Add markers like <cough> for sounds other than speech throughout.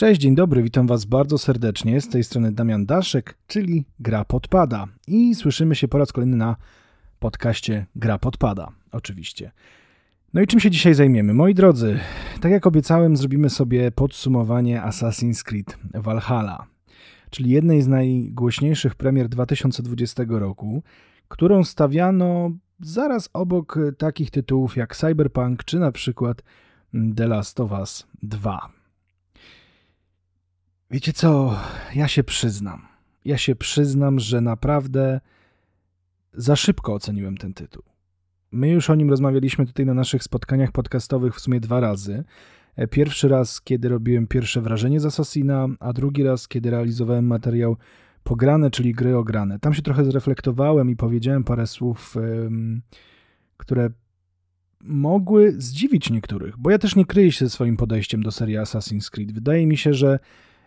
Cześć, dzień dobry, witam Was bardzo serdecznie. Z tej strony Damian Daszek, czyli Gra Podpada. I słyszymy się po raz kolejny na podcaście Gra Podpada, oczywiście. No i czym się dzisiaj zajmiemy? Moi drodzy, tak jak obiecałem, zrobimy sobie podsumowanie Assassin's Creed Valhalla, czyli jednej z najgłośniejszych premier 2020 roku, którą stawiano zaraz obok takich tytułów jak Cyberpunk czy na przykład The Last of Us 2. Wiecie co, ja się przyznam. Ja się przyznam, że naprawdę za szybko oceniłem ten tytuł. My już o nim rozmawialiśmy tutaj na naszych spotkaniach podcastowych w sumie dwa razy. E, pierwszy raz, kiedy robiłem pierwsze wrażenie z Assassina, a drugi raz, kiedy realizowałem materiał pograne, czyli gry ograne. Tam się trochę zreflektowałem i powiedziałem parę słów, które mogły zdziwić niektórych, bo ja też nie kryję się ze swoim podejściem do serii Assassin's Creed. Wydaje mi się, że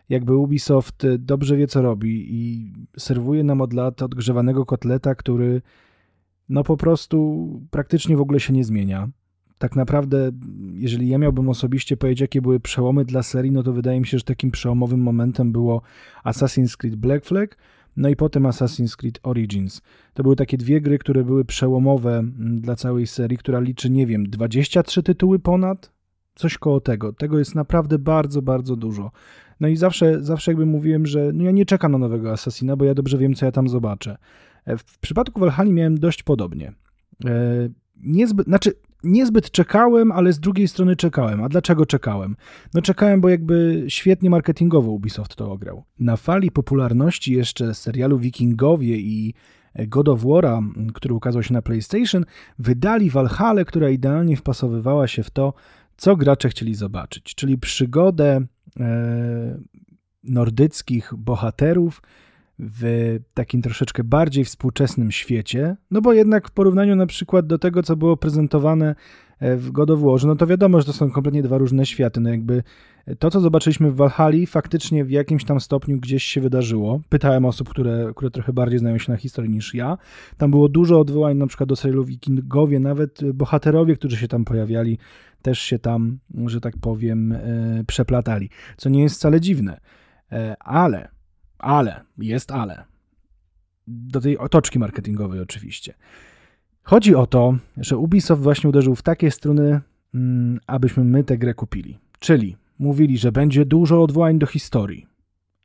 jakby Ubisoft dobrze wie, co robi i serwuje nam od lat odgrzewanego kotleta, który no po prostu praktycznie w ogóle się nie zmienia. Tak naprawdę, jeżeli ja miałbym osobiście powiedzieć, jakie były przełomy dla serii, no to wydaje mi się, że takim przełomowym momentem było Assassin's Creed Black Flag, no i potem Assassin's Creed Origins. To były takie dwie gry, które były przełomowe mm, dla całej serii, która liczy, nie wiem, 23 tytuły ponad? Coś koło tego. Tego jest naprawdę bardzo, bardzo dużo. No i zawsze, zawsze jakby mówiłem, że no ja nie czekam na nowego Assassina, bo ja dobrze wiem, co ja tam zobaczę. E, w przypadku Valhalla miałem dość podobnie. E, niezbyt, znaczy, niezbyt czekałem, ale z drugiej strony czekałem. A dlaczego czekałem? No czekałem, bo jakby świetnie marketingowo Ubisoft to ograł. Na fali popularności jeszcze serialu Wikingowie i God of War'a, który ukazał się na PlayStation, wydali Valhalla, która idealnie wpasowywała się w to, co gracze chcieli zobaczyć, czyli przygodę e, nordyckich bohaterów w takim troszeczkę bardziej współczesnym świecie, no bo jednak w porównaniu na przykład do tego, co było prezentowane w God of War, no to wiadomo, że to są kompletnie dwa różne światy. No jakby to, co zobaczyliśmy w Valhalla, faktycznie w jakimś tam stopniu gdzieś się wydarzyło. Pytałem osób, które, które trochę bardziej znają się na historii niż ja. Tam było dużo odwołań na przykład do serialu Wikingowie, nawet bohaterowie, którzy się tam pojawiali, też się tam, że tak powiem, e, przeplatali. Co nie jest wcale dziwne. E, ale, ale, jest ale. Do tej otoczki marketingowej oczywiście. Chodzi o to, że Ubisoft właśnie uderzył w takie struny, mm, abyśmy my tę grę kupili. Czyli mówili, że będzie dużo odwołań do historii.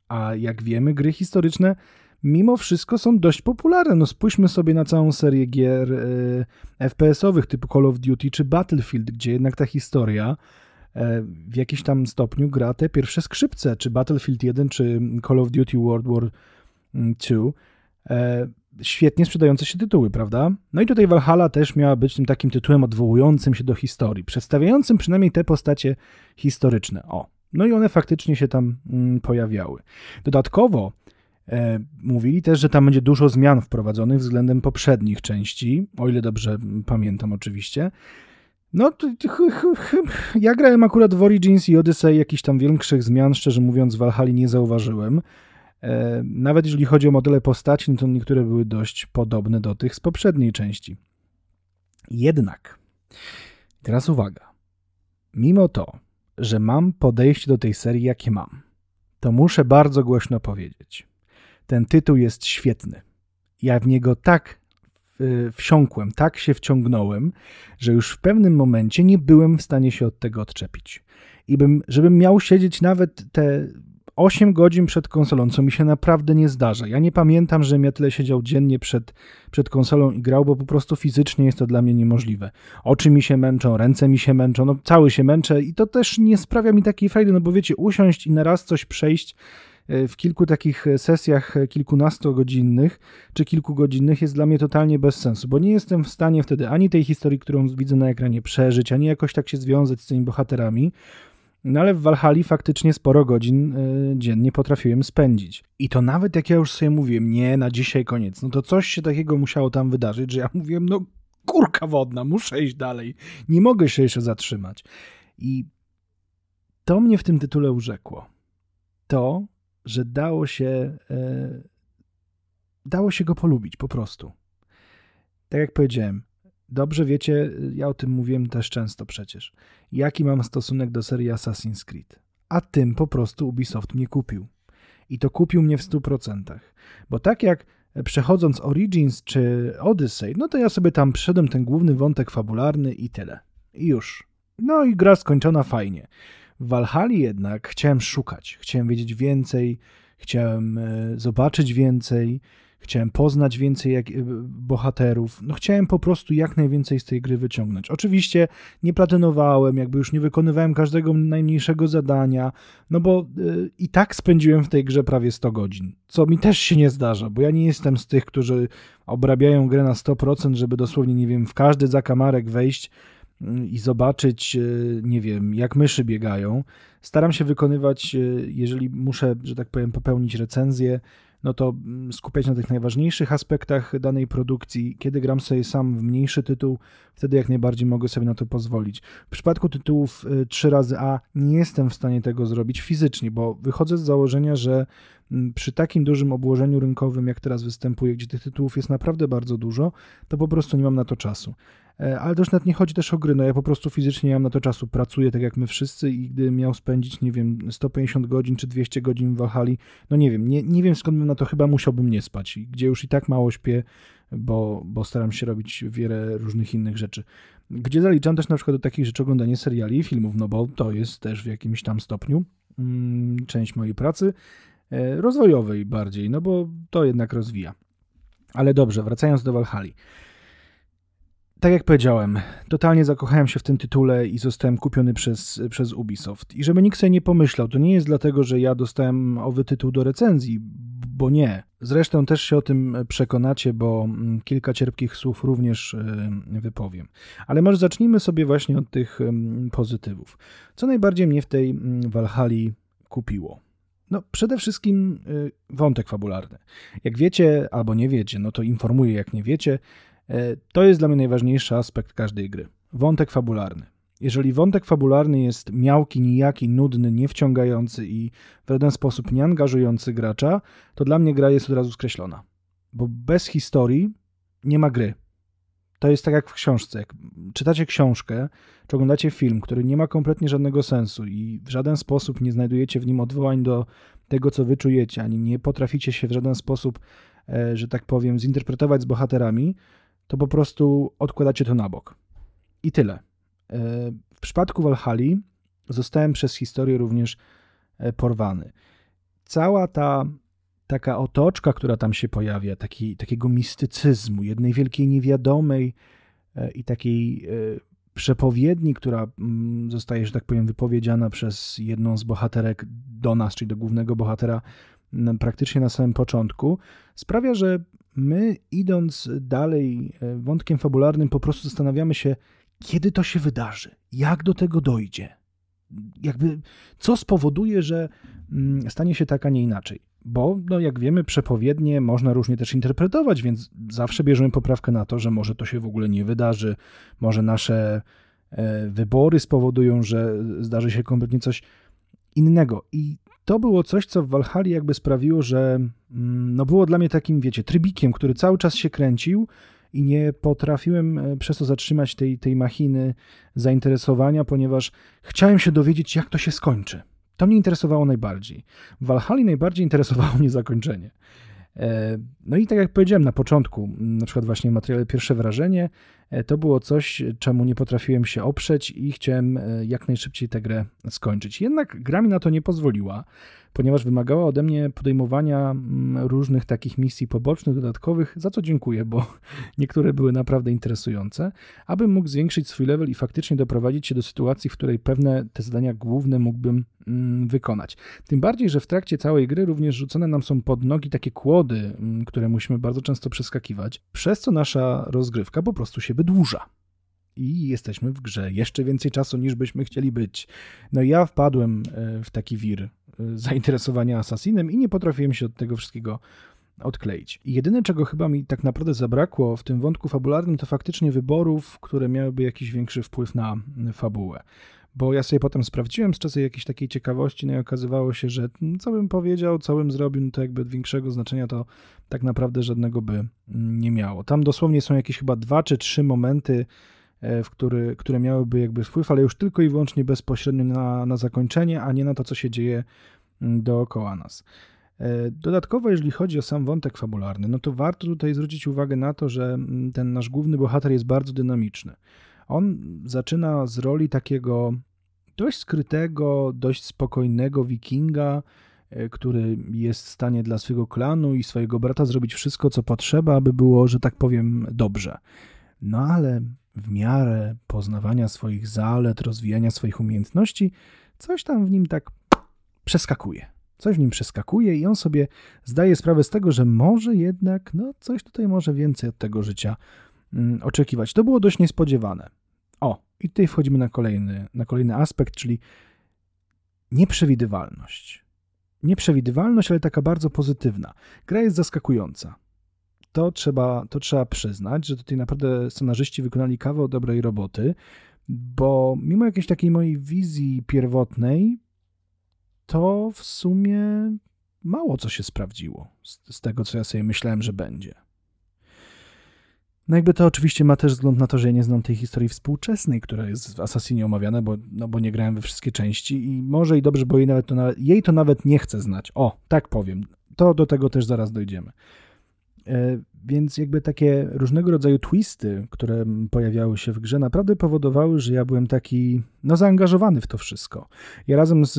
A jak wiemy, gry historyczne mimo wszystko są dość popularne. No spójrzmy sobie na całą serię gier y, FPS-owych typu Call of Duty czy Battlefield, gdzie jednak ta historia y, w jakiś tam stopniu gra te pierwsze skrzypce, czy Battlefield 1, czy Call of Duty World War II. Y, świetnie sprzedające się tytuły, prawda? No i tutaj Valhalla też miała być tym takim tytułem odwołującym się do historii, przedstawiającym przynajmniej te postacie historyczne. O, no i one faktycznie się tam mm, pojawiały. Dodatkowo e, mówili też, że tam będzie dużo zmian wprowadzonych względem poprzednich części, o ile dobrze pamiętam oczywiście. No, ja grałem akurat w Origins i Odyssey, jakichś tam większych zmian, szczerze mówiąc, w Valhalla nie zauważyłem. E, nawet jeżeli chodzi o modele postaci, no to niektóre były dość podobne do tych z poprzedniej części. Jednak, teraz uwaga, mimo to, że mam podejście do tej serii, jakie mam, to muszę bardzo głośno powiedzieć. Ten tytuł jest świetny. Ja w niego tak wsiąkłem, tak się wciągnąłem, że już w pewnym momencie nie byłem w stanie się od tego odczepić. I bym, żebym miał siedzieć nawet te 8 godzin przed konsolą, co mi się naprawdę nie zdarza. Ja nie pamiętam, że ja tyle siedział dziennie przed, przed konsolą i grał, bo po prostu fizycznie jest to dla mnie niemożliwe. Oczy mi się męczą, ręce mi się męczą, no cały się męczę i to też nie sprawia mi takiej frajdy, no bo wiecie, usiąść i na raz coś przejść e, w kilku takich sesjach kilkunastogodzinnych czy kilkugodzinnych jest dla mnie totalnie bez sensu, bo nie jestem w stanie wtedy ani tej historii, którą widzę na ekranie przeżyć, ani jakoś tak się związać z tymi bohaterami. No ale w Walhali faktycznie sporo godzin y, dziennie potrafiłem spędzić. I to nawet jak ja już sobie mówiłem, nie, na dzisiaj koniec, no to coś się takiego musiało tam wydarzyć, że ja mówiłem, no kurka wodna, muszę iść dalej, nie mogę się jeszcze zatrzymać. I to mnie w tym tytule urzekło. To, że dało się, e, dało się go polubić po prostu. Tak jak powiedziałem, Dobrze wiecie, ja o tym mówiłem też często przecież, jaki mam stosunek do serii Assassin's Creed. a tym po prostu Ubisoft mnie kupił. I to kupił mnie w 100%. Bo tak jak przechodząc Origins czy Odyssey, no to ja sobie tam przeszedłem ten główny wątek fabularny i tyle. I już. No i gra skończona fajnie. W Valhalla jednak chciałem szukać, chciałem wiedzieć więcej, chciałem e, zobaczyć więcej, chciałem poznać więcej jak, e, bohaterów. No chciałem po prostu jak najwięcej z tej gry wyciągnąć. Oczywiście nie platynowałem, jakby już nie wykonywałem każdego najmniejszego zadania, no bo y, i tak spędziłem w tej grze prawie 100 godzin, co mi też się nie zdarza, bo ja nie jestem z tych, którzy obrabiają grę na 100%, żeby dosłownie, nie wiem, w każdy zakamarek wejść i zobaczyć, e, nie wiem, jak myszy biegają. Staram się wykonywać, jeżeli muszę, że tak powiem, popełnić recenzję, no to mm, skupiać na tych najważniejszych aspektach danej produkcji. Kiedy gram sobie sam w mniejszy tytuł, wtedy jak najbardziej mogę sobie na to pozwolić. W przypadku tytułów 3 e, razy A nie jestem w stanie tego zrobić fizycznie, bo wychodzę z założenia, że przy takim dużym obłożeniu rynkowym, jak teraz występuje, gdzie tych tytułów jest naprawdę bardzo dużo, to po prostu nie mam na to czasu. E, ale też nawet nie chodzi też o gry, no ja po prostu fizycznie nie mam na to czasu, pracuję tak jak my wszyscy i gdybym miał spędzić, nie wiem, 150 godzin czy 200 godzin w Walhali, no nie wiem, nie, nie wiem skąd bym na to chyba musiałbym nie spać, gdzie już i tak mało śpię, bo, bo staram się robić wiele różnych innych rzeczy. Gdzie zaliczam też na przykład do takich rzeczy oglądanie seriali i filmów, no bo to jest też w jakimś tam stopniu mm, część mojej pracy, rozwojowej bardziej, no bo to jednak rozwija. Ale dobrze, wracając do Walhali tak jak powiedziałem, totalnie zakochałem się w tym tytule i zostałem kupiony przez, przez Ubisoft. I żeby nikt sobie nie pomyślał, to nie jest dlatego, że ja dostałem owy tytuł do recenzji, bo nie. Zresztą też się o tym przekonacie, bo mm, kilka cierpkich słów również e, wypowiem. Ale może zacznijmy sobie właśnie od tych pozytywów. Co najbardziej mnie w tej mm, Walhali kupiło? No, przede wszystkim e, wątek fabularny. Jak wiecie, albo nie wiecie, no to informuję, jak nie wiecie, E, to jest dla mnie najważniejszy aspekt każdej gry. Wątek fabularny. Jeżeli wątek fabularny jest miałki, nijaki, nudny, niewciągający i w żaden sposób nie angażujący gracza, to dla mnie gra jest od razu skreślona. Bo bez historii nie ma gry. To jest tak jak w książce. Jak czytacie książkę, czy oglądacie film, który nie ma kompletnie żadnego sensu i w żaden sposób nie znajdujecie w nim odwołań do tego, co wy czujecie, ani nie potraficie się w żaden sposób, e, że tak powiem, zinterpretować z bohaterami, to po prostu odkładacie to na bok. I tyle. E, w przypadku Walhali zostałem przez historię również e, porwany. Cała ta taka otoczka, która tam się pojawia, taki, takiego mistycyzmu, jednej wielkiej niewiadomej e, i takiej przepowiedni, która mm, zostaje, że tak powiem, wypowiedziana przez jedną z bohaterek do nas, czyli do głównego bohatera, praktycznie na samym początku, sprawia, że my idąc dalej e, wątkiem fabularnym, po prostu zastanawiamy się, kiedy to się wydarzy, jak do tego dojdzie. Jakby, co spowoduje, że mm, stanie się tak, a nie inaczej. Bo, no, jak wiemy, przepowiednie można różnie też interpretować, więc zawsze bierzemy poprawkę na to, że może to się w ogóle nie wydarzy, może nasze e, wybory spowodują, że zdarzy się kompletnie coś innego. I to było coś, co w Walhali jakby sprawiło, że mm, no było dla mnie takim, wiecie, trybikiem, który cały czas się kręcił i nie potrafiłem e, przez to zatrzymać tej, tej machiny zainteresowania, ponieważ chciałem się dowiedzieć, jak to się skończy. To mnie interesowało najbardziej. W Walhali najbardziej interesowało mnie zakończenie. E, no i tak jak powiedziałem na początku, na przykład właśnie materiale Pierwsze Wrażenie, e, to było coś, czemu nie potrafiłem się oprzeć i chciałem e, jak najszybciej tę grę skończyć. Jednak gra mi na to nie pozwoliła ponieważ wymagała ode mnie podejmowania mm, różnych takich misji pobocznych, dodatkowych, za co dziękuję, bo <laughs> niektóre były naprawdę interesujące, abym mógł zwiększyć swój level i faktycznie doprowadzić się do sytuacji, w której pewne te zadania główne mógłbym mm, wykonać. Tym bardziej, że w trakcie całej gry również rzucone nam są pod nogi takie kłody, mm, które musimy bardzo często przeskakiwać, przez co nasza rozgrywka po prostu się wydłuża i jesteśmy w grze jeszcze więcej czasu niż byśmy chcieli być. No ja wpadłem e, w taki wir zainteresowania Assassinem i nie potrafiłem się od tego wszystkiego odkleić. I jedyne, czego chyba mi tak naprawdę zabrakło w tym wątku fabularnym, to faktycznie wyborów, które miałyby jakiś większy wpływ na fabułę. Bo ja sobie potem sprawdziłem z czasem jakiejś takiej ciekawości, no i okazywało się, że co bym powiedział, co bym zrobił, no to jakby większego znaczenia to tak naprawdę żadnego by nie miało. Tam dosłownie są jakieś chyba dwa czy trzy momenty, w który, które miałyby jakby wpływ, ale już tylko i wyłącznie bezpośrednio na, na zakończenie, a nie na to, co się dzieje mm, dookoła nas. Dodatkowo, jeżeli chodzi o sam wątek fabularny, no to warto tutaj zwrócić uwagę na to, że mm, ten nasz główny bohater jest bardzo dynamiczny. On zaczyna z roli takiego dość skrytego, dość spokojnego wikinga, e, który jest w stanie dla swojego klanu i swojego brata zrobić wszystko, co potrzeba, aby było, że tak powiem, dobrze. No ale w miarę poznawania swoich zalet, rozwijania swoich umiejętności, coś tam w nim tak przeskakuje. Coś w nim przeskakuje i on sobie zdaje sprawę z tego, że może jednak, no coś tutaj może więcej od tego życia mm, oczekiwać. To było dość niespodziewane. O, i tutaj wchodzimy na kolejny, na kolejny aspekt, czyli nieprzewidywalność. Nieprzewidywalność, ale taka bardzo pozytywna. Gra jest zaskakująca. To trzeba, to trzeba przyznać, że tutaj naprawdę scenarzyści wykonali kawał dobrej roboty, bo mimo jakiejś takiej mojej wizji pierwotnej, to w sumie mało co się sprawdziło z, z tego, co ja sobie myślałem, że będzie. No jakby to oczywiście ma też wzgląd na to, że ja nie znam tej historii współczesnej, która jest w Assassinie omawiana, bo, no bo nie grałem we wszystkie części i może i dobrze, bo jej, nawet to nawet, jej to nawet nie chcę znać. O, tak powiem. To do tego też zaraz dojdziemy. E, więc jakby takie różnego rodzaju twisty, które pojawiały się w grze, naprawdę powodowały, że ja byłem taki no, zaangażowany w to wszystko. Ja razem z,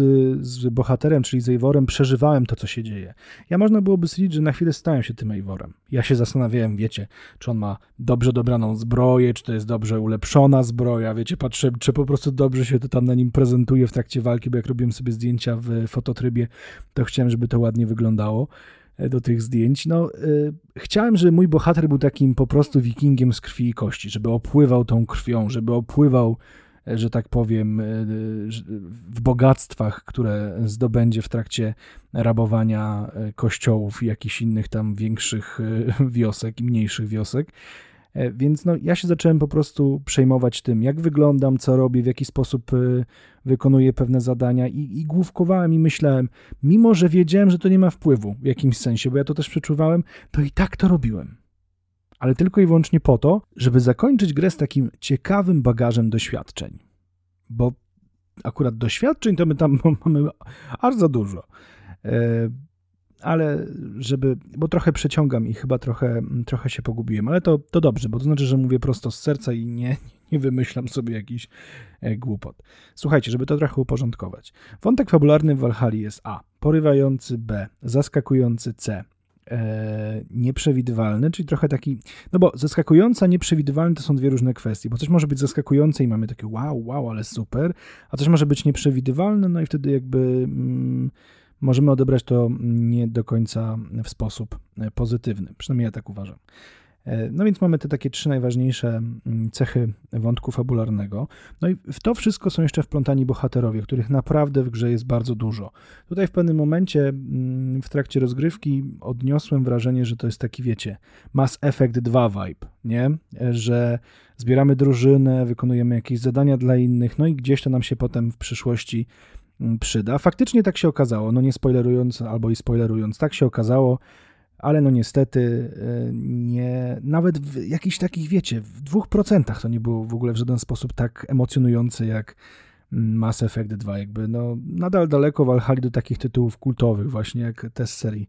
z bohaterem, czyli z Eivorem, przeżywałem to, co się dzieje. Ja można byłoby stwierdzić, że na chwilę stałem się tym Eivorem. Ja się zastanawiałem, wiecie, czy on ma dobrze dobraną zbroję, czy to jest dobrze ulepszona zbroja, wiecie, patrzę, czy po prostu dobrze się to tam na nim prezentuje w trakcie walki, bo jak robiłem sobie zdjęcia w fototrybie, to chciałem, żeby to ładnie wyglądało. E, do tych zdjęć. No, y, chciałem, żeby mój bohater był takim po prostu wikingiem z krwi i kości, żeby opływał tą krwią, żeby opływał, e, że tak powiem, w bogactwach, które zdobędzie w trakcie rabowania kościołów i jakichś innych tam większych <laughs> wiosek i mniejszych wiosek. E, więc no, ja się zacząłem po prostu przejmować tym, jak wyglądam, co robię, w jaki sposób e, wykonuję pewne zadania i, i główkowałem i myślałem, mimo że wiedziałem, że to nie ma wpływu w jakimś sensie, bo ja to też przeczuwałem, to i tak to robiłem. Ale tylko i wyłącznie po to, żeby zakończyć grę z takim ciekawym bagażem doświadczeń. Bo akurat doświadczeń to my tam <laughs> mamy aż za dużo. Ale żeby, bo trochę przeciągam i chyba trochę, trochę się pogubiłem, ale to, to dobrze, bo to znaczy, że mówię prosto z serca i nie, <laughs> nie wymyślam sobie jakiś e, głupot. Słuchajcie, żeby to trochę uporządkować. Wątek fabularny w Walhali jest A. Porywający B. Zaskakujący C. E, nieprzewidywalny, czyli trochę taki, no bo zaskakująca, nieprzewidywalny to są dwie różne kwestie, bo coś może być zaskakujące i mamy takie wow, wow, ale super, a coś może być nieprzewidywalne, no i wtedy jakby... Mm, możemy odebrać to nie do końca w sposób e, pozytywny. Przynajmniej ja tak uważam. E, no więc mamy te takie trzy najważniejsze mm, cechy wątku fabularnego. No i w to wszystko są jeszcze wplątani bohaterowie, których naprawdę w grze jest bardzo dużo. Tutaj w pewnym momencie mm, w trakcie rozgrywki odniosłem wrażenie, że to jest taki, wiecie, Mass Effect 2 vibe, nie? E, że zbieramy drużynę, wykonujemy jakieś zadania dla innych, no i gdzieś to nam się potem w przyszłości przyda. Faktycznie tak się okazało, no nie spoilerując albo i spoilerując, tak się okazało, ale no niestety e, nie, nawet w jakichś takich, wiecie, w dwóch procentach to nie było w ogóle w żaden sposób tak emocjonujące jak mm, Mass Effect 2, jakby no nadal daleko walhali do takich tytułów kultowych właśnie jak te z serii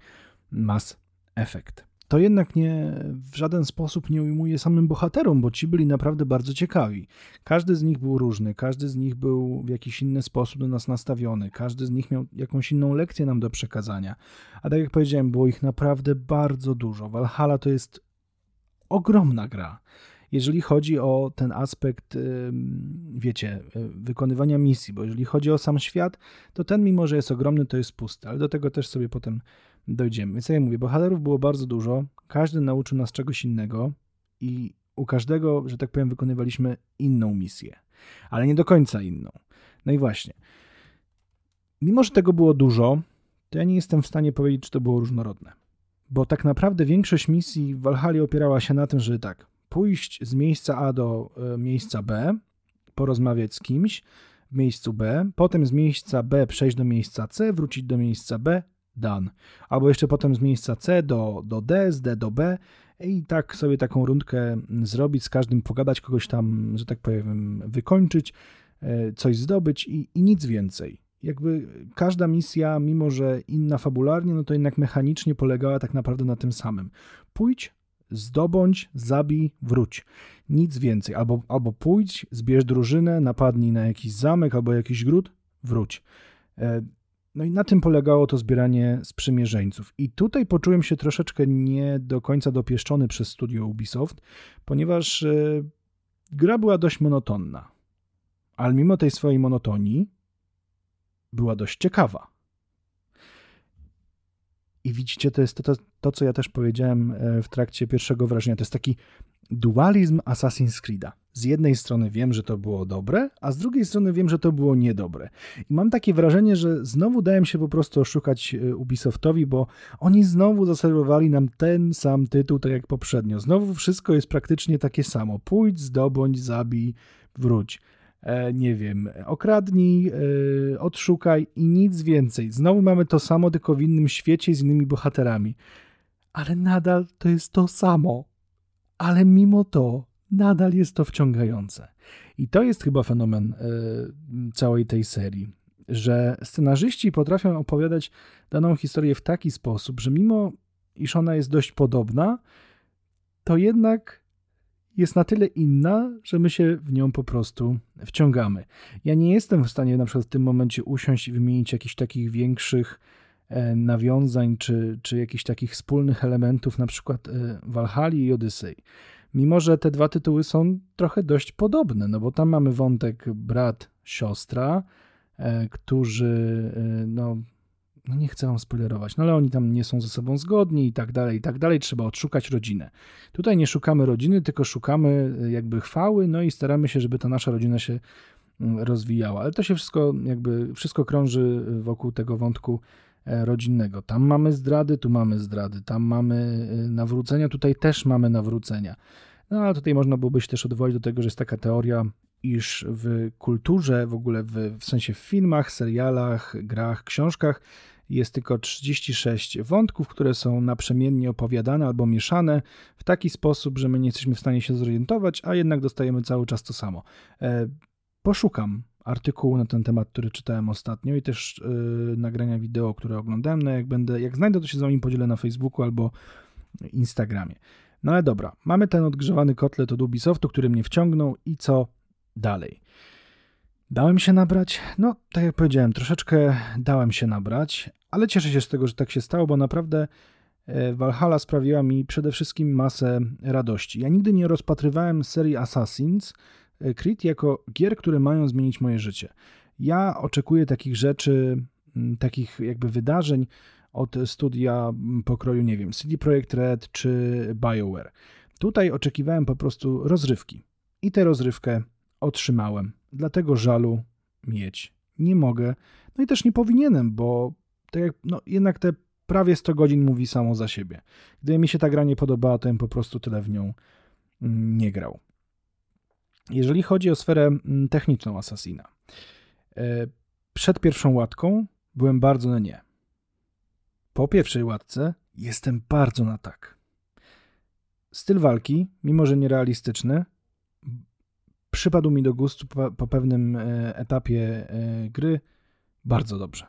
Mass Effect to jednak nie w żaden sposób nie ujmuje samym bohaterom, bo ci byli naprawdę bardzo ciekawi. Każdy z nich był różny, każdy z nich był w jakiś inny sposób do nas nastawiony, każdy z nich miał jakąś inną lekcję nam do przekazania. A tak jak powiedziałem, było ich naprawdę bardzo dużo. Valhalla to jest ogromna gra. Jeżeli chodzi o ten aspekt, wiecie, y, wykonywania misji, bo jeżeli chodzi o sam świat, to ten, mimo że jest ogromny, to jest pusty, ale do tego też sobie potem dojdziemy. Więc ja mówię, bohaterów było bardzo dużo, każdy nauczył nas czegoś innego i u każdego, że tak powiem, wykonywaliśmy inną misję, ale nie do końca inną. No i właśnie, mimo że tego było dużo, to ja nie jestem w stanie powiedzieć, czy to było różnorodne. Bo tak naprawdę większość misji w Valhalla opierała się na tym, że tak, pójść z miejsca A do e, miejsca B, porozmawiać z kimś w miejscu B, potem z miejsca B przejść do miejsca C, wrócić do miejsca B, done. Albo jeszcze potem z miejsca C do, do D, z D do B i tak sobie taką rundkę zrobić, z każdym pogadać, kogoś tam, że tak powiem, wykończyć, e, coś zdobyć i, i nic więcej. Jakby każda misja, mimo że inna fabularnie, no to jednak mechanicznie polegała tak naprawdę na tym samym. Pójdź, zdobądź, zabij, wróć. Nic więcej. Albo, albo pójdź, zbierz drużynę, napadnij na jakiś zamek albo jakiś gród, wróć. No i na tym polegało to zbieranie sprzymierzeńców. I tutaj poczułem się troszeczkę nie do końca dopieszczony przez studio Ubisoft, ponieważ e, gra była dość monotonna. Ale mimo tej swojej monotonii była dość ciekawa. I widzicie, to jest to, to, to, co ja też powiedziałem e, w trakcie pierwszego wrażenia. To jest taki dualizm Assassin's Creed'a. Z jednej strony wiem, że to było dobre, a z drugiej strony wiem, że to było niedobre. I mam takie wrażenie, że znowu dałem się po prostu oszukać e, Ubisoftowi, bo oni znowu zaserwowali nam ten sam tytuł, tak jak poprzednio. Znowu wszystko jest praktycznie takie samo. Pójdź, zdobądź, zabij, wróć. E, nie wiem, okradnij, e, odszukaj i nic więcej. Znowu mamy to samo, tylko w innym świecie z innymi bohaterami. Ale nadal to jest to samo. Ale mimo to nadal jest to wciągające. I to jest chyba fenomen e, całej tej serii, że scenarzyści potrafią opowiadać daną historię w taki sposób, że mimo iż ona jest dość podobna, to jednak jest na tyle inna, że my się w nią po prostu wciągamy. Ja nie jestem w stanie na przykład w tym momencie usiąść i wymienić jakichś takich większych e, nawiązań, czy, czy jakichś takich wspólnych elementów, na przykład e, Valhalla i Odyssey. Mimo, że te dwa tytuły są trochę dość podobne, no bo tam mamy wątek brat, siostra, e, którzy no, no nie chcę wam spoilerować, no ale oni tam nie są ze sobą zgodni i tak dalej, i tak dalej, trzeba odszukać rodzinę. Tutaj nie szukamy rodziny, tylko szukamy e, jakby chwały, no i staramy się, żeby ta nasza rodzina się mm, rozwijała. Ale to się wszystko jakby, wszystko krąży wokół tego wątku e, rodzinnego. Tam mamy zdrady, tu mamy zdrady, tam mamy e, nawrócenia, tutaj też mamy nawrócenia. No ale tutaj można byłoby się też odwołać do tego, że jest taka teoria iż w kulturze, w ogóle w, w sensie w filmach, serialach, grach, książkach jest tylko 36 wątków, które są naprzemiennie opowiadane albo mieszane w taki sposób, że my nie jesteśmy w stanie się zorientować, a jednak dostajemy cały czas to samo. E, poszukam artykułu na ten temat, który czytałem ostatnio i też yy, nagrania wideo, które oglądałem. No jak będę, jak znajdę, to się z wami podzielę na Facebooku albo Instagramie. No ale dobra, mamy ten odgrzewany kotlet od Ubisoftu, który mnie wciągnął i co dalej? Dałem się nabrać? No, tak jak powiedziałem, troszeczkę dałem się nabrać, ale cieszę się z tego, że tak się stało, bo naprawdę e, Valhalla sprawiła mi przede wszystkim masę radości. Ja nigdy nie rozpatrywałem serii Assassins Creed jako gier, które mają zmienić moje życie. Ja oczekuję takich rzeczy, takich jakby wydarzeń od studia pokroju, nie wiem, CD Projekt Red czy BioWare. Tutaj oczekiwałem po prostu rozrywki. I tę rozrywkę otrzymałem. Dlatego żalu mieć nie mogę. No i też nie powinienem, bo tak jak, no, jednak te prawie 100 godzin mówi samo za siebie. Gdyby mi się ta gra nie podobała, to bym po prostu tyle w nią mm, nie grał. Jeżeli chodzi o sferę mm, techniczną Assassina, e, przed pierwszą łatką byłem bardzo na nie. Po pierwszej łatce jestem bardzo na tak. Styl walki, mimo że nierealistyczny, przypadł mi do gustu po, pewnym e, etapie e, gry bardzo dobrze.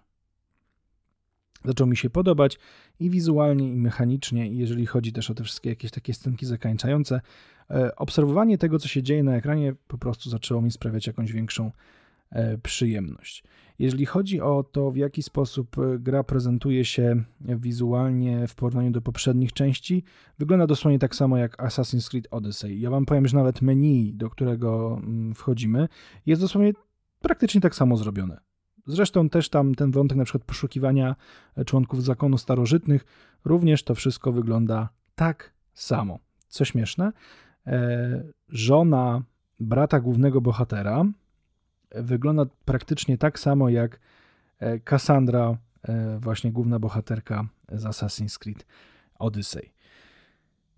Zaczął mi się podobać i wizualnie, i mechanicznie, i jeżeli chodzi też o te wszystkie jakieś takie scenki zakańczające, obserwowanie tego, co się dzieje na ekranie, po prostu zaczęło mi sprawiać jakąś większą przyjemność. Jeżeli chodzi o to, w jaki sposób e, gra prezentuje się wizualnie w porównaniu do poprzednich części, wygląda dosłownie tak samo jak Assassin's Creed Odyssey. Ja wam powiem, że nawet menu, do którego mm, wchodzimy, jest dosłownie praktycznie tak samo zrobione. Zresztą też tam ten wątek na przykład poszukiwania e, członków zakonu starożytnych, również to wszystko wygląda tak samo. Co śmieszne, e, żona brata głównego bohatera, wygląda praktycznie tak samo jak e, Cassandra, e, właśnie główna bohaterka z Assassin's Creed Odyssey.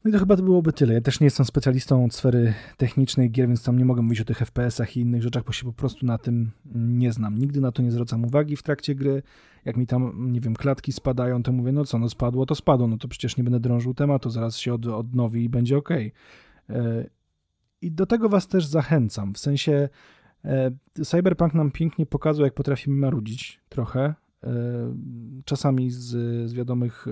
No i to chyba to byłoby tyle. Ja też nie jestem specjalistą od sfery technicznej gier, więc tam nie mogę mówić o tych FPS-ach i innych rzeczach, bo się po prostu na tym nie znam. Nigdy na to nie zwracam uwagi w trakcie gry. Jak mi tam, nie wiem, klatki spadają, to mówię, no co, no spadło, to spadło, no to przecież nie będę drążył tematu, zaraz się od, odnowi i będzie ok. E, I do tego was też zachęcam. W sensie e, Cyberpunk nam pięknie pokazuje, jak potrafimy marudzić trochę, e, czasami z, z wiadomych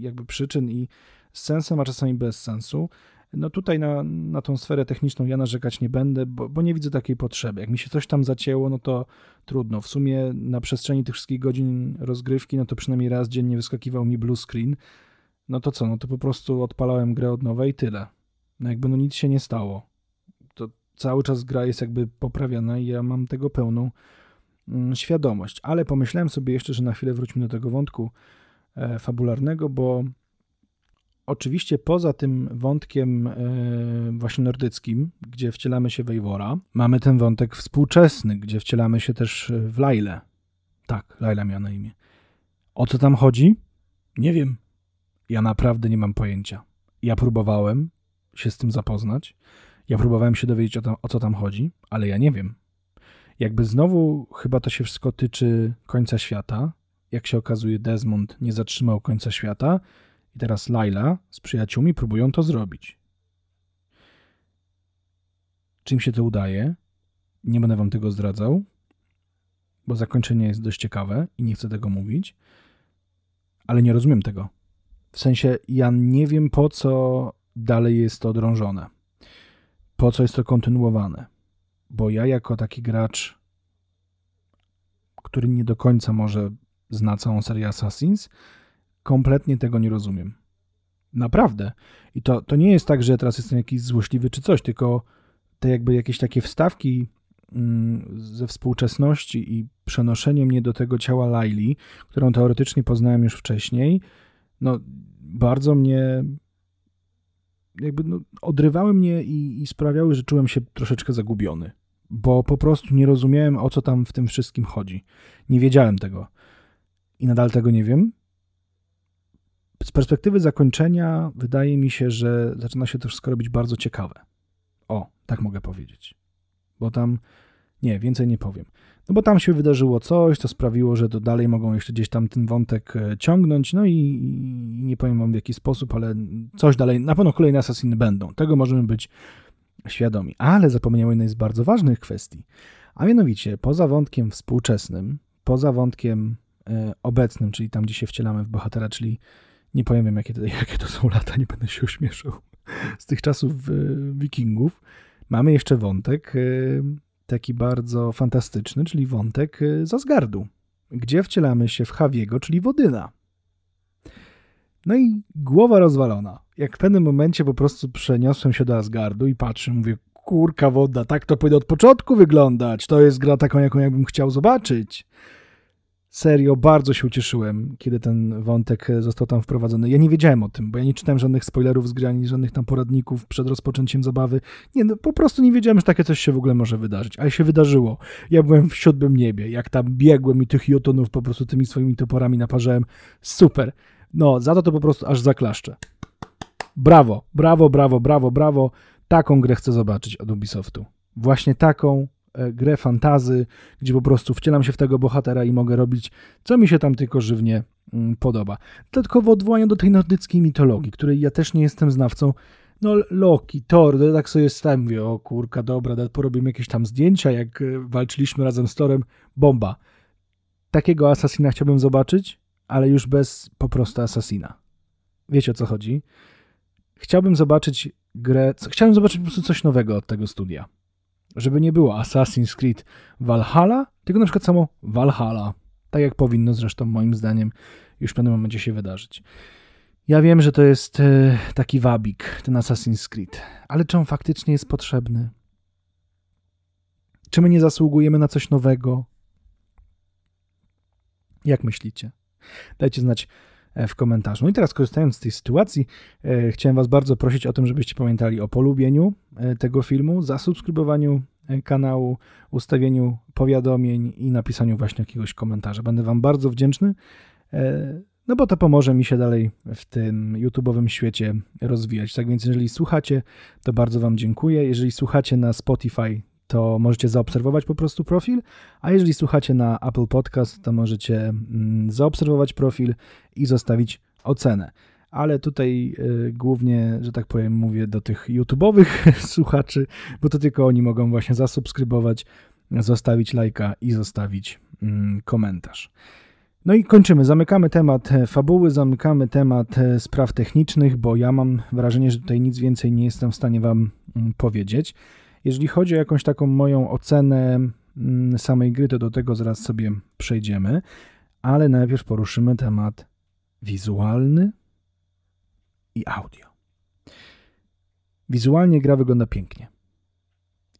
jakby przyczyn i z sensem, a czasami bez sensu. No tutaj na, na tą sferę techniczną ja narzekać nie będę, bo, bo nie widzę takiej potrzeby. Jak mi się coś tam zacięło, no to trudno. W sumie na przestrzeni tych wszystkich godzin rozgrywki, no to przynajmniej raz dziennie wyskakiwał mi blue screen. No to co, no to po prostu odpalałem grę od nowa i tyle. No jakby no nic się nie stało. To cały czas gra jest jakby poprawiana i ja mam tego pełną mm, świadomość. Ale pomyślałem sobie jeszcze, że na chwilę wróćmy do tego wątku e, fabularnego, bo Oczywiście poza tym wątkiem e, właśnie nordyckim, gdzie wcielamy się w Eivora, mamy ten wątek współczesny, gdzie wcielamy się też w Lailę. Tak, Laila miała na imię. O co tam chodzi? Nie wiem. Ja naprawdę nie mam pojęcia. Ja próbowałem się z tym zapoznać. Ja próbowałem się dowiedzieć o, o co tam chodzi, ale ja nie wiem. Jakby znowu chyba to się wszystko tyczy końca świata. Jak się okazuje, Desmond nie zatrzymał końca świata i teraz Laila z przyjaciółmi próbują to zrobić. Czym się to udaje? Nie będę wam tego zdradzał, bo zakończenie jest dość ciekawe i nie chcę tego mówić, ale nie rozumiem tego. W sensie, ja nie wiem po co dalej jest to drążone, po co jest to kontynuowane, bo ja jako taki gracz, który nie do końca może zna całą serię Assassins, Kompletnie tego nie rozumiem. Naprawdę. I to, to nie jest tak, że teraz jestem jakiś złośliwy czy coś, tylko te jakby jakieś takie wstawki mm, ze współczesności i przenoszenie mnie do tego ciała Laili, którą teoretycznie poznałem już wcześniej, no bardzo mnie jakby no, odrywały mnie i, i sprawiały, że czułem się troszeczkę zagubiony, bo po prostu nie rozumiałem, o co tam w tym wszystkim chodzi. Nie wiedziałem tego. I nadal tego nie wiem, z perspektywy zakończenia wydaje mi się, że zaczyna się to wszystko robić bardzo ciekawe. O, tak mogę powiedzieć. Bo tam, nie, więcej nie powiem. No bo tam się wydarzyło coś, co sprawiło, że to dalej mogą jeszcze gdzieś tam ten wątek e, ciągnąć, no i, nie powiem wam w jaki sposób, ale coś dalej, na pewno kolejne asasyny będą. Tego możemy być świadomi. Ale zapomniałem o jednej z bardzo ważnych kwestii. A mianowicie, poza wątkiem współczesnym, poza wątkiem e, obecnym, czyli tam, gdzie się wcielamy w bohatera, czyli nie powiem wam, jakie to, <laughs> jakie to są lata, nie będę się uśmieszał. Z tych czasów e, wikingów mamy jeszcze wątek taki bardzo fantastyczny, czyli wątek e, z Asgardu, gdzie wcielamy się w Hawiego, czyli Wodyna. No i głowa rozwalona. Jak w pewnym momencie po prostu przeniosłem się do Asgardu i patrzę, mówię, kurka woda, tak to powinno od początku wyglądać. To jest gra taką, jaką jakbym chciał zobaczyć. Serio, bardzo się ucieszyłem, kiedy ten wątek został tam wprowadzony. Ja nie wiedziałem o tym, bo ja nie czytałem żadnych spoilerów z gry, ani żadnych tam poradników przed rozpoczęciem zabawy. Nie, no, po prostu nie wiedziałem, że takie coś się w ogóle może wydarzyć, ale się wydarzyło. Ja byłem w siódmym niebie, jak tam biegłem i tych jotonów po prostu tymi swoimi toporami naparzałem. Super. No, za to to po prostu aż zaklaszczę. Brawo, brawo, brawo, brawo, brawo. Taką grę chcę zobaczyć od Ubisoftu. Właśnie taką, E, grę fantazy, gdzie po prostu wcielam się w tego bohatera i mogę robić, co mi się tam tylko żywnie mm, podoba. Dodatkowo odwołania do tej nordyckiej mitologii, której ja też nie jestem znawcą. No Loki, Thor, no tak sobie stałem, mówię, o kurka, dobra, porobimy jakieś tam zdjęcia, jak e, walczyliśmy razem z Torem, bomba. Takiego asasina chciałbym zobaczyć, ale już bez po prostu asasina. Wiecie o co chodzi? Chciałbym zobaczyć grę, chciałbym zobaczyć po prostu coś nowego od tego studia żeby nie było Assassin's Creed Valhalla, tylko na przykład samo Valhalla. Tak jak powinno zresztą moim zdaniem już w pewnym momencie się wydarzyć. Ja wiem, że to jest e, taki wabik, ten Assassin's Creed, ale czy on faktycznie jest potrzebny? Czy my nie zasługujemy na coś nowego? Jak myślicie? Dajcie znać w komentarzu. No i teraz korzystając z tej sytuacji, e, chciałem Was bardzo prosić o tym, żebyście pamiętali o polubieniu e, tego filmu, zasubskrybowaniu kanału, ustawieniu powiadomień i napisaniu właśnie jakiegoś komentarza. Będę Wam bardzo wdzięczny. No bo to pomoże mi się dalej w tym YouTube'owym świecie rozwijać. Tak więc jeżeli słuchacie, to bardzo Wam dziękuję. Jeżeli słuchacie na Spotify, to możecie zaobserwować po prostu profil, a jeżeli słuchacie na Apple Podcast, to możecie mm, zaobserwować profil i zostawić ocenę. Ale tutaj y, głównie, że tak powiem, mówię do tych YouTube'owych <laughs> słuchaczy, bo to tylko oni mogą właśnie zasubskrybować, zostawić lajka i zostawić mm, komentarz. No i kończymy. Zamykamy temat e, fabuły, zamykamy temat e, spraw technicznych, bo ja mam wrażenie, że tutaj nic więcej nie jestem w stanie Wam mm, powiedzieć. Jeżeli chodzi o jakąś taką moją ocenę mm, samej gry, to do tego zaraz sobie przejdziemy, ale najpierw poruszymy temat wizualny i audio. Wizualnie gra wygląda pięknie.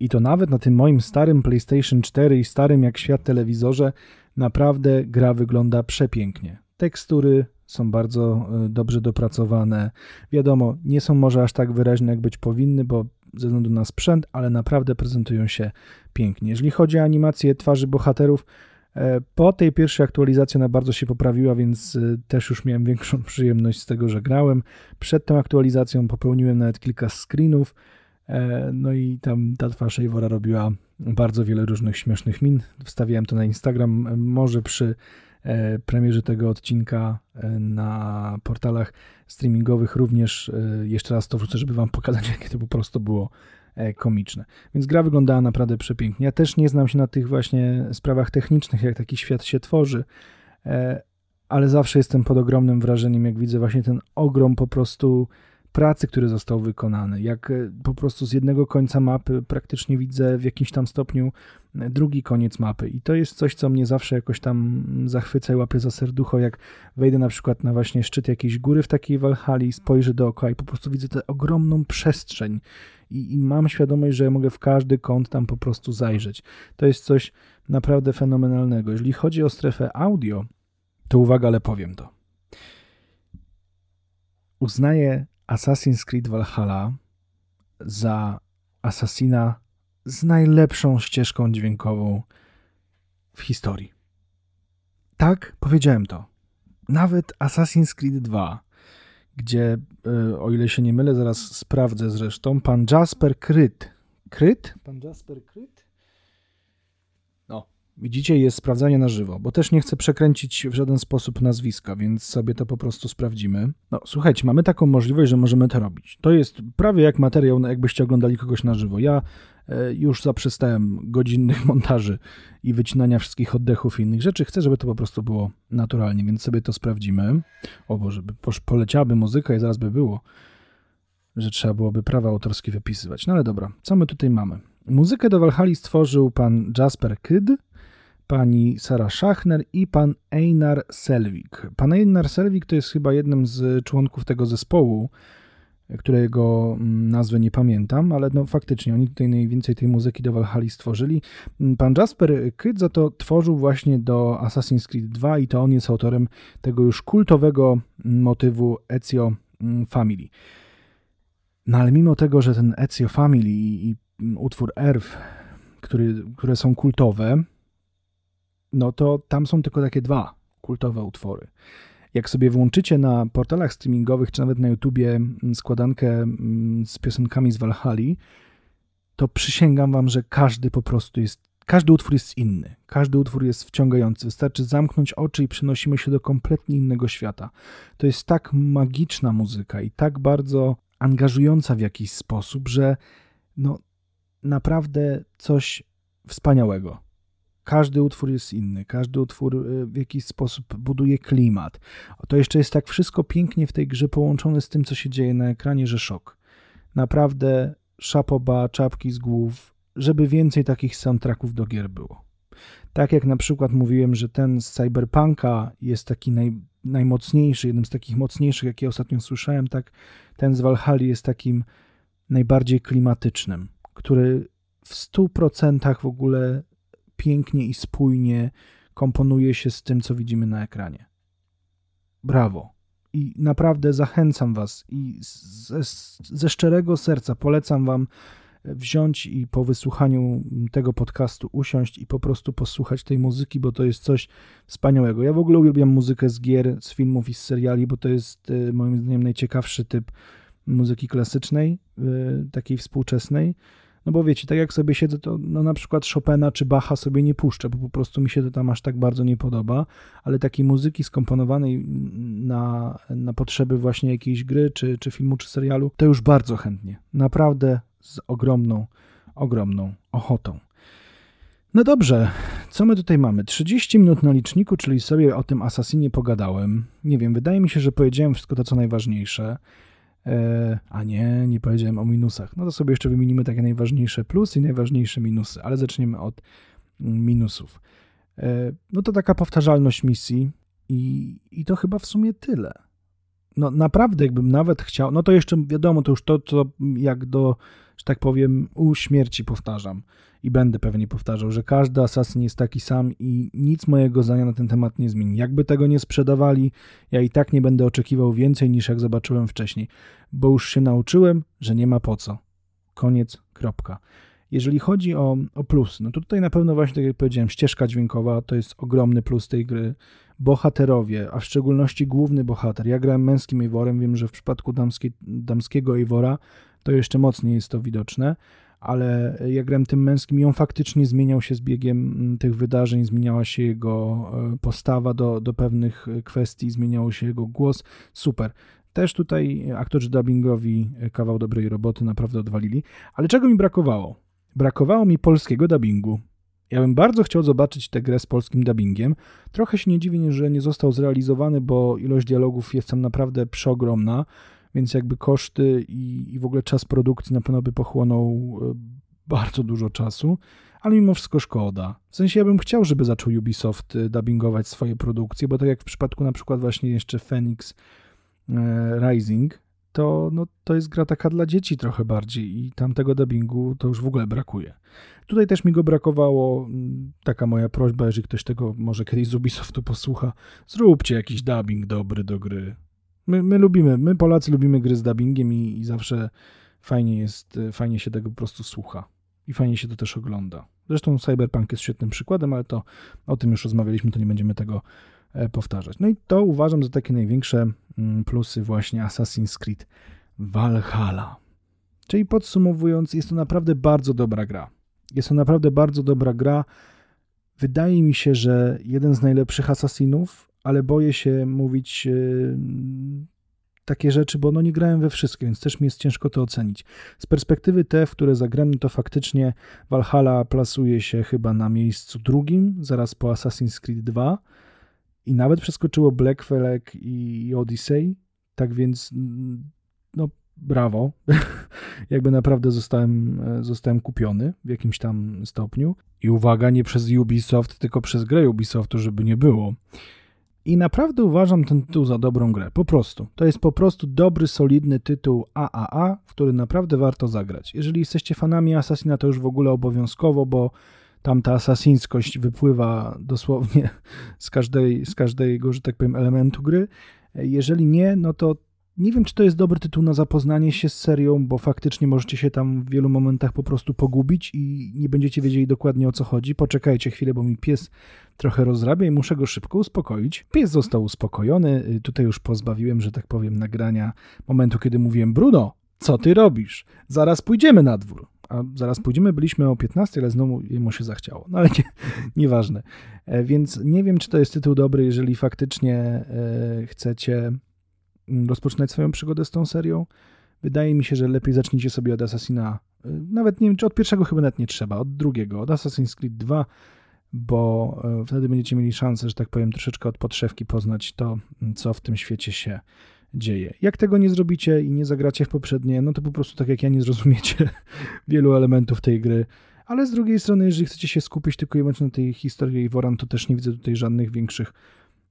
I to nawet na tym moim starym PlayStation 4 i starym jak świat telewizorze naprawdę gra wygląda przepięknie. Tekstury są bardzo e, dobrze dopracowane. Wiadomo, nie są może aż tak wyraźne, jak być powinny, bo ze względu na sprzęt, ale naprawdę prezentują się pięknie. Jeżeli chodzi o animację twarzy bohaterów, e, po tej pierwszej aktualizacji ona bardzo się poprawiła, więc e, też już miałem większą <laughs> przyjemność z tego, że grałem. Przed tą aktualizacją popełniłem nawet kilka screenów, e, no i tam ta twarz Eivora robiła bardzo wiele różnych śmiesznych min. Wstawiałem to na Instagram. Może przy premierze tego odcinka e, na portalach streamingowych również e, jeszcze raz to wrzucę, żeby wam pokazać, <laughs> jakie to po prostu było komiczne. Więc gra wyglądała naprawdę przepięknie. Ja też nie znam się na tych właśnie sprawach technicznych, jak taki świat się tworzy, ale zawsze jestem pod ogromnym wrażeniem, jak widzę właśnie ten ogrom po prostu pracy, który został wykonany. Jak e, po prostu z jednego końca mapy praktycznie widzę w jakimś tam stopniu e, drugi koniec mapy. I to jest coś, co mnie zawsze jakoś tam zachwyca i łapie za serducho, jak wejdę na przykład na właśnie szczyt jakiejś góry w takiej Walhali, spojrzę dookoła i po prostu widzę tę ogromną przestrzeń. I, I mam świadomość, że mogę w każdy kąt tam po prostu zajrzeć. To jest coś naprawdę fenomenalnego. Jeżeli chodzi o strefę audio, to uwaga, ale powiem to. Uznaję Assassin's Creed Valhalla za Assassina z najlepszą ścieżką dźwiękową w historii. Tak, powiedziałem to. Nawet Assassin's Creed 2, gdzie, e, o ile się nie mylę, zaraz sprawdzę zresztą, pan Jasper Kryt. Kryt? Pan Jasper Kryt? Widzicie, jest sprawdzanie na żywo, bo też nie chcę przekręcić w żaden sposób nazwiska, więc sobie to po prostu sprawdzimy. No, słuchajcie, mamy taką możliwość, że możemy to robić. To jest prawie jak materiał, no, jakbyście oglądali kogoś na żywo. Ja e, już zaprzestałem godzinnych <laughs> montaży i wycinania wszystkich oddechów i innych rzeczy. Chcę, żeby to po prostu było naturalnie, więc sobie to sprawdzimy. O Boże, by poleciałaby muzyka i zaraz by było, że trzeba byłoby prawa autorskie wypisywać. No ale dobra, co my tutaj mamy? Muzykę do Walhali stworzył pan Jasper Kyd, pani Sara Schachner i pan Einar Selvik. Pan Einar Selvik to jest chyba jednym z członków tego zespołu, którego mm, nazwy nie pamiętam, ale no faktycznie oni tutaj najwięcej tej muzyki do Valhalla stworzyli. Pan Jasper Kyd to tworzył właśnie do Assassin's Creed 2 i to on jest autorem tego już kultowego motywu Ezio mm, Family. No ale mimo tego, że ten Ezio Family i utwór Erf, który, które są kultowe, no to tam są tylko takie dwa kultowe utwory. Jak sobie włączycie na portalach streamingowych, czy nawet na YouTubie mm, składankę mm, z piosenkami z Walhali, to przysięgam wam, że każdy po prostu jest, każdy utwór jest inny. Każdy utwór jest wciągający. Wystarczy zamknąć oczy i przenosimy się do kompletnie innego świata. To jest tak magiczna muzyka i tak bardzo angażująca w jakiś sposób, że no naprawdę coś wspaniałego. Każdy utwór jest inny, każdy utwór y, w jakiś sposób buduje klimat. To jeszcze jest tak wszystko pięknie w tej grze połączone z tym, co się dzieje na ekranie, że szok. Naprawdę szapoba, czapki z głów, żeby więcej takich soundtracków do gier było. Tak jak na przykład mówiłem, że ten z Cyberpunka jest taki naj, najmocniejszy, jednym z takich mocniejszych, jakie ostatnio słyszałem, tak ten z Valhalla jest takim najbardziej klimatycznym, który w 100% w ogóle pięknie i spójnie komponuje się z tym, co widzimy na ekranie. Brawo. I naprawdę zachęcam Was i ze, ze szczerego serca polecam Wam wziąć i po wysłuchaniu tego podcastu usiąść i po prostu posłuchać tej muzyki, bo to jest coś wspaniałego. Ja w ogóle uwielbiam muzykę z gier, z filmów i z seriali, bo to jest e, moim zdaniem najciekawszy typ muzyki klasycznej, e, takiej współczesnej. No bo wiecie, tak jak sobie siedzę, to no na przykład Chopina czy Bacha sobie nie puszczę, bo po prostu mi się to tam aż tak bardzo nie podoba, ale takiej muzyki skomponowanej na, na potrzeby właśnie jakiejś gry, czy, czy filmu, czy serialu, to już bardzo chętnie. Naprawdę z ogromną, ogromną ochotą. No dobrze, co my tutaj mamy? 30 minut na liczniku, czyli sobie o tym Assassinie pogadałem. Nie wiem, wydaje mi się, że powiedziałem wszystko to, co najważniejsze. E, a nie, nie powiedziałem o minusach. No to sobie jeszcze wymienimy takie najważniejsze plusy i najważniejsze minusy, ale zaczniemy od minusów. E, no to taka powtarzalność misji i, i to chyba w sumie tyle. No naprawdę, jakbym nawet chciał, no to jeszcze wiadomo, to już to, co jak do, że tak powiem, u śmierci powtarzam i będę pewnie powtarzał, że każdy asasyn jest taki sam i nic mojego zdania na ten temat nie zmieni. Jakby tego nie sprzedawali, ja i tak nie będę oczekiwał więcej niż jak zobaczyłem wcześniej, bo już się nauczyłem, że nie ma po co. Koniec, kropka. Jeżeli chodzi o, o plus, no to tutaj na pewno właśnie, tak jak powiedziałem, ścieżka dźwiękowa to jest ogromny plus tej gry. Bohaterowie, a w szczególności główny bohater. Ja grałem męskim Eivorem, wiem, że w przypadku damskiej, damskiego Eivora to jeszcze mocniej jest to widoczne, ale jak grałem tym męskim i on faktycznie zmieniał się z biegiem mm, tych wydarzeń, zmieniała się jego e, postawa do, do pewnych kwestii, zmieniało się jego głos. Super. Też tutaj aktorzy dubbingowi e, kawał dobrej roboty naprawdę odwalili. Ale czego mi brakowało? Brakowało mi polskiego dubbingu. Ja bym bardzo chciał zobaczyć tę grę z polskim dubbingiem. Trochę się nie dziwię, że nie został zrealizowany, bo ilość dialogów jest tam naprawdę przeogromna więc jakby koszty i, i w ogóle czas produkcji na pewno by pochłonął e, bardzo dużo czasu, ale mimo wszystko szkoda. W sensie ja bym chciał, żeby zaczął Ubisoft e, dubbingować swoje produkcje, bo tak jak w przypadku na przykład właśnie jeszcze Phoenix e, Rising, to, no, to jest gra taka dla dzieci trochę bardziej i tamtego dubbingu to już w ogóle brakuje. Tutaj też mi go brakowało, taka moja prośba, jeżeli ktoś tego może kiedyś z Ubisoftu posłucha, zróbcie jakiś dubbing dobry do gry. My, my lubimy, my Polacy lubimy gry z dubbingiem i, i zawsze fajnie jest, fajnie się tego po prostu słucha i fajnie się to też ogląda. Zresztą Cyberpunk jest świetnym przykładem, ale to o tym już rozmawialiśmy, to nie będziemy tego e, powtarzać. No i to uważam za takie największe mm, plusy właśnie Assassin's Creed Valhalla. Czyli podsumowując, jest to naprawdę bardzo dobra gra. Jest to naprawdę bardzo dobra gra. Wydaje mi się, że jeden z najlepszych Assassinów, ale boję się mówić e, takie rzeczy, bo no nie grałem we wszystkie, więc też mi jest ciężko to ocenić. Z perspektywy te, w które zagram, to faktycznie Valhalla plasuje się chyba na miejscu drugim, zaraz po Assassin's Creed 2 i nawet przeskoczyło Black Flag i Odyssey, tak więc no brawo, <laughs> jakby naprawdę zostałem, e, zostałem kupiony w jakimś tam stopniu. I uwaga, nie przez Ubisoft, tylko przez grę Ubisoftu, żeby nie było. I naprawdę uważam ten tytuł za dobrą grę. Po prostu. To jest po prostu dobry, solidny tytuł AAA, w który naprawdę warto zagrać. Jeżeli jesteście fanami Assassina, to już w ogóle obowiązkowo, bo tam ta asasyńskość wypływa dosłownie <laughs> z, każdej, z każdego, że tak powiem, elementu gry. Jeżeli nie, no to nie wiem, czy to jest dobry tytuł na zapoznanie się z serią, bo faktycznie możecie się tam w wielu momentach po prostu pogubić i nie będziecie wiedzieli dokładnie o co chodzi. Poczekajcie chwilę, bo mi pies trochę rozrabia i muszę go szybko uspokoić. Pies został uspokojony. Y, tutaj już pozbawiłem, że tak powiem, nagrania momentu, kiedy mówiłem: Bruno, co ty robisz? Zaraz pójdziemy na dwór. A zaraz pójdziemy, byliśmy o 15, ale znowu jemu się zachciało. No ale nie, <laughs> nieważne. E, więc nie wiem, czy to jest tytuł dobry, jeżeli faktycznie e, chcecie rozpoczynać swoją przygodę z tą serią. Wydaje mi się, że lepiej zacznijcie sobie od Assassina. Y, nawet nie wiem, czy od pierwszego chyba nawet nie trzeba, od drugiego, od Assassin's Creed 2, bo y, wtedy będziecie mieli szansę, że tak powiem, troszeczkę od podszewki poznać to, mm, co w tym świecie się dzieje. Jak tego nie zrobicie i nie zagracie w poprzednie, no to po prostu tak jak ja nie zrozumiecie <laughs> wielu elementów tej gry. Ale z drugiej strony, jeżeli chcecie się skupić tylko i wyłącznie na tej historii Woran, to też nie widzę tutaj żadnych większych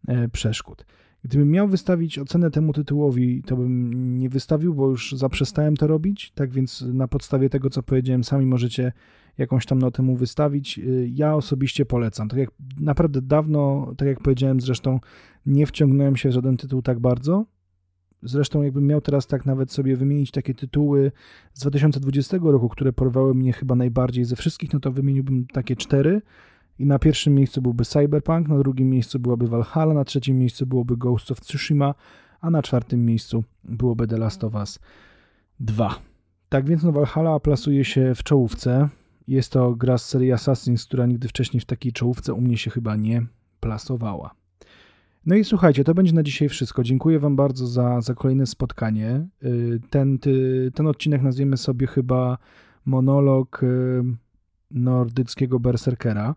e, przeszkód. Gdybym miał wystawić ocenę temu tytułowi, to bym nie wystawił, bo już zaprzestałem to robić. Tak więc na podstawie tego, co powiedziałem, sami możecie jakąś tam notę mu wystawić. Ja osobiście polecam. Tak jak naprawdę dawno, tak jak powiedziałem zresztą, nie wciągnąłem się w żaden tytuł tak bardzo. Zresztą, jakbym miał teraz tak nawet sobie wymienić takie tytuły z 2020 roku, które porwały mnie chyba najbardziej ze wszystkich, no to wymieniłbym takie cztery. I na pierwszym miejscu byłby Cyberpunk, na drugim miejscu byłaby Valhalla, na trzecim miejscu byłoby Ghost of Tsushima, a na czwartym miejscu byłoby The Last of Us 2. Tak więc no Valhalla plasuje się w czołówce. Jest to gra z serii Assassin's, która nigdy wcześniej w takiej czołówce u mnie się chyba nie plasowała. No i słuchajcie, to będzie na dzisiaj wszystko. Dziękuję Wam bardzo za, za kolejne spotkanie. Y, ten, ten odcinek nazwiemy sobie chyba monolog y, nordyckiego berserkera,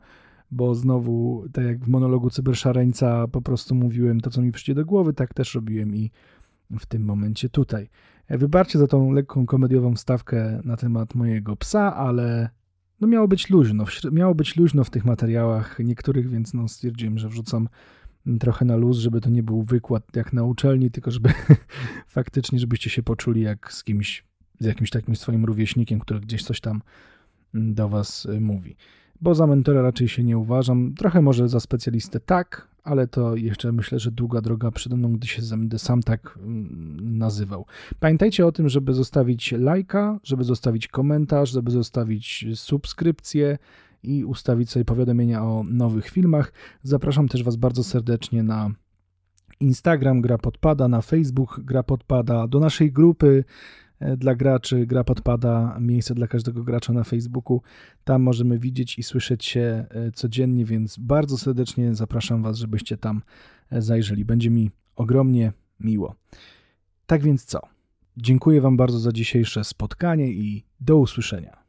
bo znowu, tak jak w monologu cyberszarańca po prostu mówiłem to, co mi przyjdzie do głowy, tak też robiłem i w tym momencie tutaj. Wybaczcie za tą lekką komediową wstawkę na temat mojego psa, ale no miało być luźno. Miało być luźno w tych materiałach niektórych, więc no stwierdziłem, że wrzucam trochę na luz, żeby to nie był wykład jak na uczelni, tylko żeby <laughs> faktycznie, żebyście się poczuli jak z kimś, z jakimś takim swoim rówieśnikiem, który gdzieś coś tam do was y, mówi. Bo za mentora raczej się nie uważam. Trochę może za specjalistę tak, ale to jeszcze myślę, że długa droga przede mną, gdy się będę sam tak mm, nazywał. Pamiętajcie o tym, żeby zostawić lajka, żeby zostawić komentarz, żeby zostawić subskrypcję i ustawić sobie powiadomienia o nowych filmach. Zapraszam też Was bardzo serdecznie na Instagram Gra Podpada, na Facebook Gra Podpada, do naszej grupy dla graczy Gra Podpada, miejsce dla każdego gracza na Facebooku. Tam możemy widzieć i słyszeć się e, codziennie, więc bardzo serdecznie zapraszam Was, żebyście tam e, zajrzeli. Będzie mi ogromnie miło. Tak więc co? Dziękuję Wam bardzo za dzisiejsze spotkanie i do usłyszenia.